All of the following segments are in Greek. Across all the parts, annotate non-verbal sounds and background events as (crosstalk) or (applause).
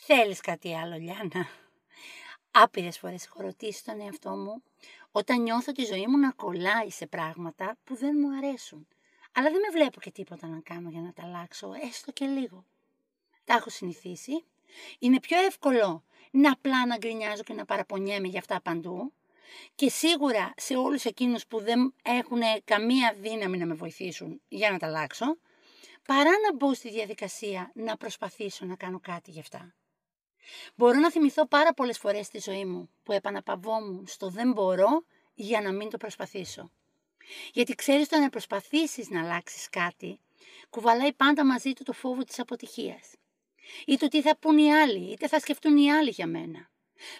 θέλεις κάτι άλλο Λιάννα; Άπειρες φορές έχω ρωτήσει τον εαυτό μου όταν νιώθω τη ζωή μου να κολλάει σε πράγματα που δεν μου αρέσουν. Αλλά δεν με βλέπω και τίποτα να κάνω για να τα αλλάξω, έστω και λίγο. Τα έχω συνηθίσει. Είναι πιο εύκολο να απλά να γκρινιάζω και να παραπονιέμαι για αυτά παντού. Και σίγουρα σε όλους εκείνους που δεν έχουν καμία δύναμη να με βοηθήσουν για να τα αλλάξω, παρά να μπω στη διαδικασία να προσπαθήσω να κάνω κάτι γι' αυτά. Μπορώ να θυμηθώ πάρα πολλές φορές στη ζωή μου που επαναπαυόμουν στο δεν μπορώ για να μην το προσπαθήσω. Γιατί ξέρεις το να προσπαθήσεις να αλλάξεις κάτι, κουβαλάει πάντα μαζί του το φόβο της αποτυχίας. Ή το τι θα πούν οι άλλοι, είτε θα σκεφτούν οι άλλοι για μένα.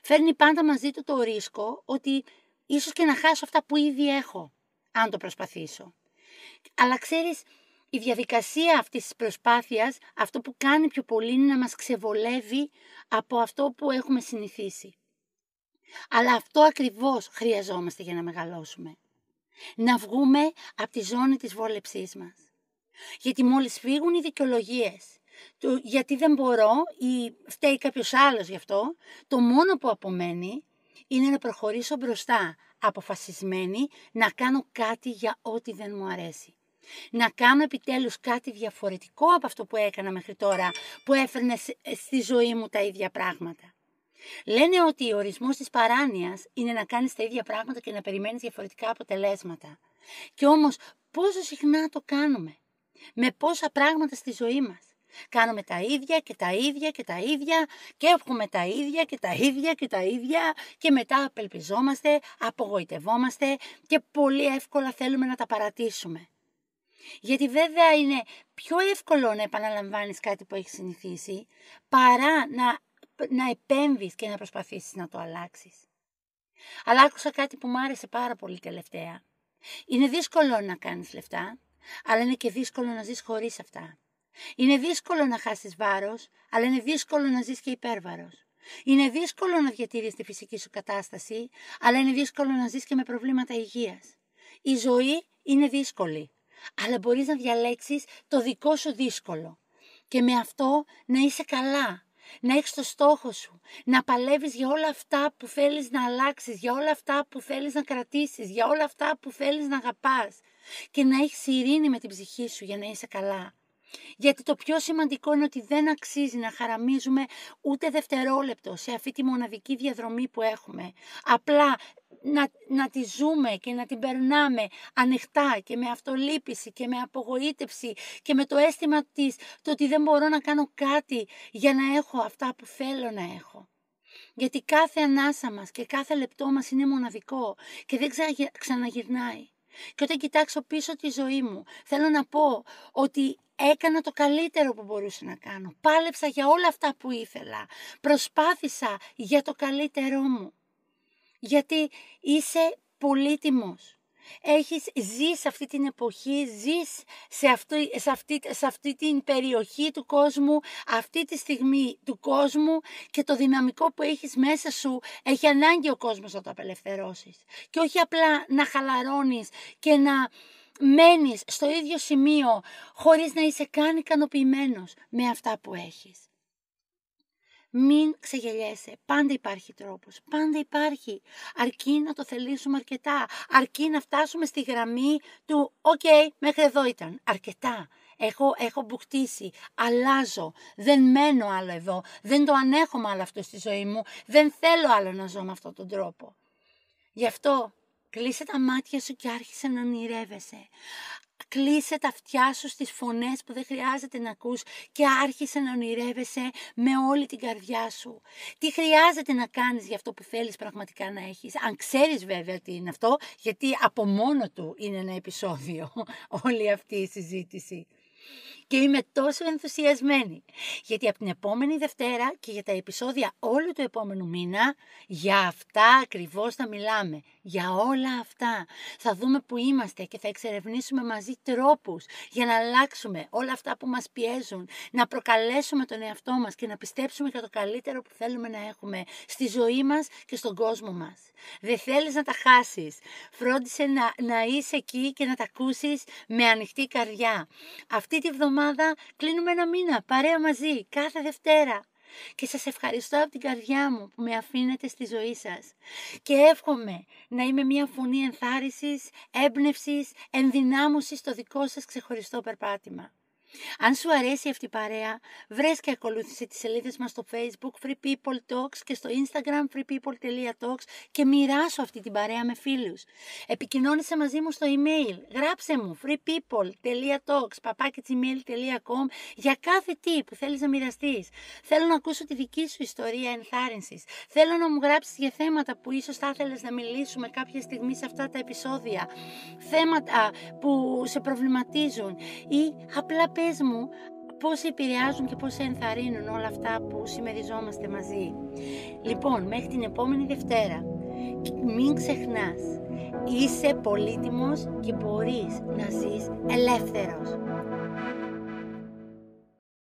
Φέρνει πάντα μαζί του το ρίσκο ότι ίσως και να χάσω αυτά που ήδη έχω, αν το προσπαθήσω. Αλλά ξέρεις, η διαδικασία αυτής της προσπάθειας, αυτό που κάνει πιο πολύ είναι να μας ξεβολεύει από αυτό που έχουμε συνηθίσει. Αλλά αυτό ακριβώς χρειαζόμαστε για να μεγαλώσουμε. Να βγούμε από τη ζώνη της βόλεψής μας. Γιατί μόλις φύγουν οι δικαιολογίες, γιατί δεν μπορώ ή φταίει κάποιος άλλος γι' αυτό, το μόνο που απομένει είναι να προχωρήσω μπροστά, αποφασισμένη να κάνω κάτι για ό,τι δεν μου αρέσει να κάνω επιτέλους κάτι διαφορετικό από αυτό που έκανα μέχρι τώρα, που έφερνε στη ζωή μου τα ίδια πράγματα. Λένε ότι ο ορισμός της παράνοιας είναι να κάνεις τα ίδια πράγματα και να περιμένεις διαφορετικά αποτελέσματα. Και όμως πόσο συχνά το κάνουμε, με πόσα πράγματα στη ζωή μας; Κάνουμε τα ίδια και τα ίδια και τα ίδια και έχουμε τα ίδια και τα ίδια και τα ίδια και μετά απελπιζόμαστε, απογοητευόμαστε και πολύ εύκολα θέλουμε να τα παρατήσουμε. Γιατί βέβαια είναι πιο εύκολο να επαναλαμβάνεις κάτι που έχεις συνηθίσει παρά να, να επέμβεις και να προσπαθήσεις να το αλλάξεις. Αλλά άκουσα κάτι που μου άρεσε πάρα πολύ τελευταία. Είναι δύσκολο να κάνεις λεφτά, αλλά είναι και δύσκολο να ζεις χωρίς αυτά. Είναι δύσκολο να χάσεις βάρος, αλλά είναι δύσκολο να ζεις και υπέρβαρος. Είναι δύσκολο να διατηρείς τη φυσική σου κατάσταση, αλλά είναι δύσκολο να ζεις και με προβλήματα υγείας. Η ζωή είναι δύσκολη, αλλά μπορείς να διαλέξεις το δικό σου δύσκολο. Και με αυτό να είσαι καλά, να έχεις το στόχο σου, να παλεύεις για όλα αυτά που θέλεις να αλλάξεις, για όλα αυτά που θέλεις να κρατήσεις, για όλα αυτά που θέλεις να αγαπάς και να έχεις ειρήνη με την ψυχή σου για να είσαι καλά. Γιατί το πιο σημαντικό είναι ότι δεν αξίζει να χαραμίζουμε ούτε δευτερόλεπτο σε αυτή τη μοναδική διαδρομή που έχουμε. Απλά να, να τη ζούμε και να την περνάμε ανοιχτά και με αυτολύπηση και με απογοήτευση και με το αίσθημα της το ότι δεν μπορώ να κάνω κάτι για να έχω αυτά που θέλω να έχω. Γιατί κάθε ανάσα μας και κάθε λεπτό μας είναι μοναδικό και δεν ξαναγυρνάει. Και όταν κοιτάξω πίσω τη ζωή μου, θέλω να πω ότι έκανα το καλύτερο που μπορούσα να κάνω. Πάλεψα για όλα αυτά που ήθελα. Προσπάθησα για το καλύτερό μου γιατί είσαι πολύτιμος. Έχεις ζεις σε αυτή την εποχή, ζεις σε αυτή, σε, αυτή, σε αυτή την περιοχή του κόσμου, αυτή τη στιγμή του κόσμου και το δυναμικό που έχεις μέσα σου έχει ανάγκη ο κόσμος να το απελευθερώσεις. Και όχι απλά να χαλαρώνεις και να μένεις στο ίδιο σημείο χωρίς να είσαι καν ικανοποιημένος με αυτά που έχεις. Μην ξεγελιέσαι. Πάντα υπάρχει τρόπος. Πάντα υπάρχει. Αρκεί να το θελήσουμε αρκετά. Αρκεί να φτάσουμε στη γραμμή του «ΟΚ, μέχρι εδώ ήταν». Αρκετά. Έχω, έχω μπουχτίσει, αλλάζω, δεν μένω άλλο εδώ, δεν το ανέχομαι άλλο αυτό στη ζωή μου, δεν θέλω άλλο να ζω με αυτόν τον τρόπο. Γι' αυτό κλείσε τα μάτια σου και άρχισε να ονειρεύεσαι. Κλείσε τα αυτιά σου στις φωνές που δεν χρειάζεται να ακούς και άρχισε να ονειρεύεσαι με όλη την καρδιά σου. Τι χρειάζεται να κάνεις για αυτό που θέλεις πραγματικά να έχεις; Αν ξέρεις βέβαια τι είναι αυτό, γιατί από μόνο του είναι ένα επεισόδιο (laughs) όλη αυτή η συζήτηση. και είμαι τόσο ενθουσιασμένη. Γιατί από την επόμενη Δευτέρα και για τα επεισόδια όλου του επόμενου μήνα, για αυτά ακριβώς θα μιλάμε. Για όλα αυτά. Θα δούμε που είμαστε και θα εξερευνήσουμε μαζί τρόπους για να αλλάξουμε όλα αυτά που μας πιέζουν, να προκαλέσουμε τον εαυτό μας και να πιστέψουμε για το καλύτερο που θέλουμε να έχουμε στη ζωή μας και στον κόσμο μας. Δεν θέλεις να τα χάσεις. Φρόντισε να, να είσαι εκεί και να τα ακούσεις με ανοιχτή καρδιά. Αυτή τη βδομάδα κλείνουμε ένα μήνα παρέα μαζί κάθε Δευτέρα. Και σας ευχαριστώ από την καρδιά μου που με αφήνετε στη ζωή σας. Και εύχομαι να είμαι μια φωνή ενθάρρυνσης, έμπνευσης, ενδυνάμωσης στο δικό σας ξεχωριστό περπάτημα. Αν σου αρέσει αυτή η παρέα, βρες και ακολούθησε τις σελίδες μας στο facebook Free People Talks και στο instagram freepeople.talks και μοιράσου αυτή την παρέα με φίλους. Επικοινώνησε μαζί μου στο email, γράψε μου freepeople.talks για κάθε τι που θέλεις να μοιραστείς. Θέλω να ακούσω τη δική σου ιστορία ενθάρρυνσης. Θέλω να μου γράψεις για θέματα που ίσως θα ήθελες να μιλήσουμε κάποια στιγμή σε αυτά τα επεισόδια. Θέματα που σε προβληματίζουν ή απλά πες μου πώς επηρεάζουν και πώς ενθαρρύνουν όλα αυτά που συμμεριζόμαστε μαζί. Λοιπόν, μέχρι την επόμενη Δευτέρα, μην ξεχνάς, είσαι πολύτιμος και μπορείς να ζεις ελεύθερος.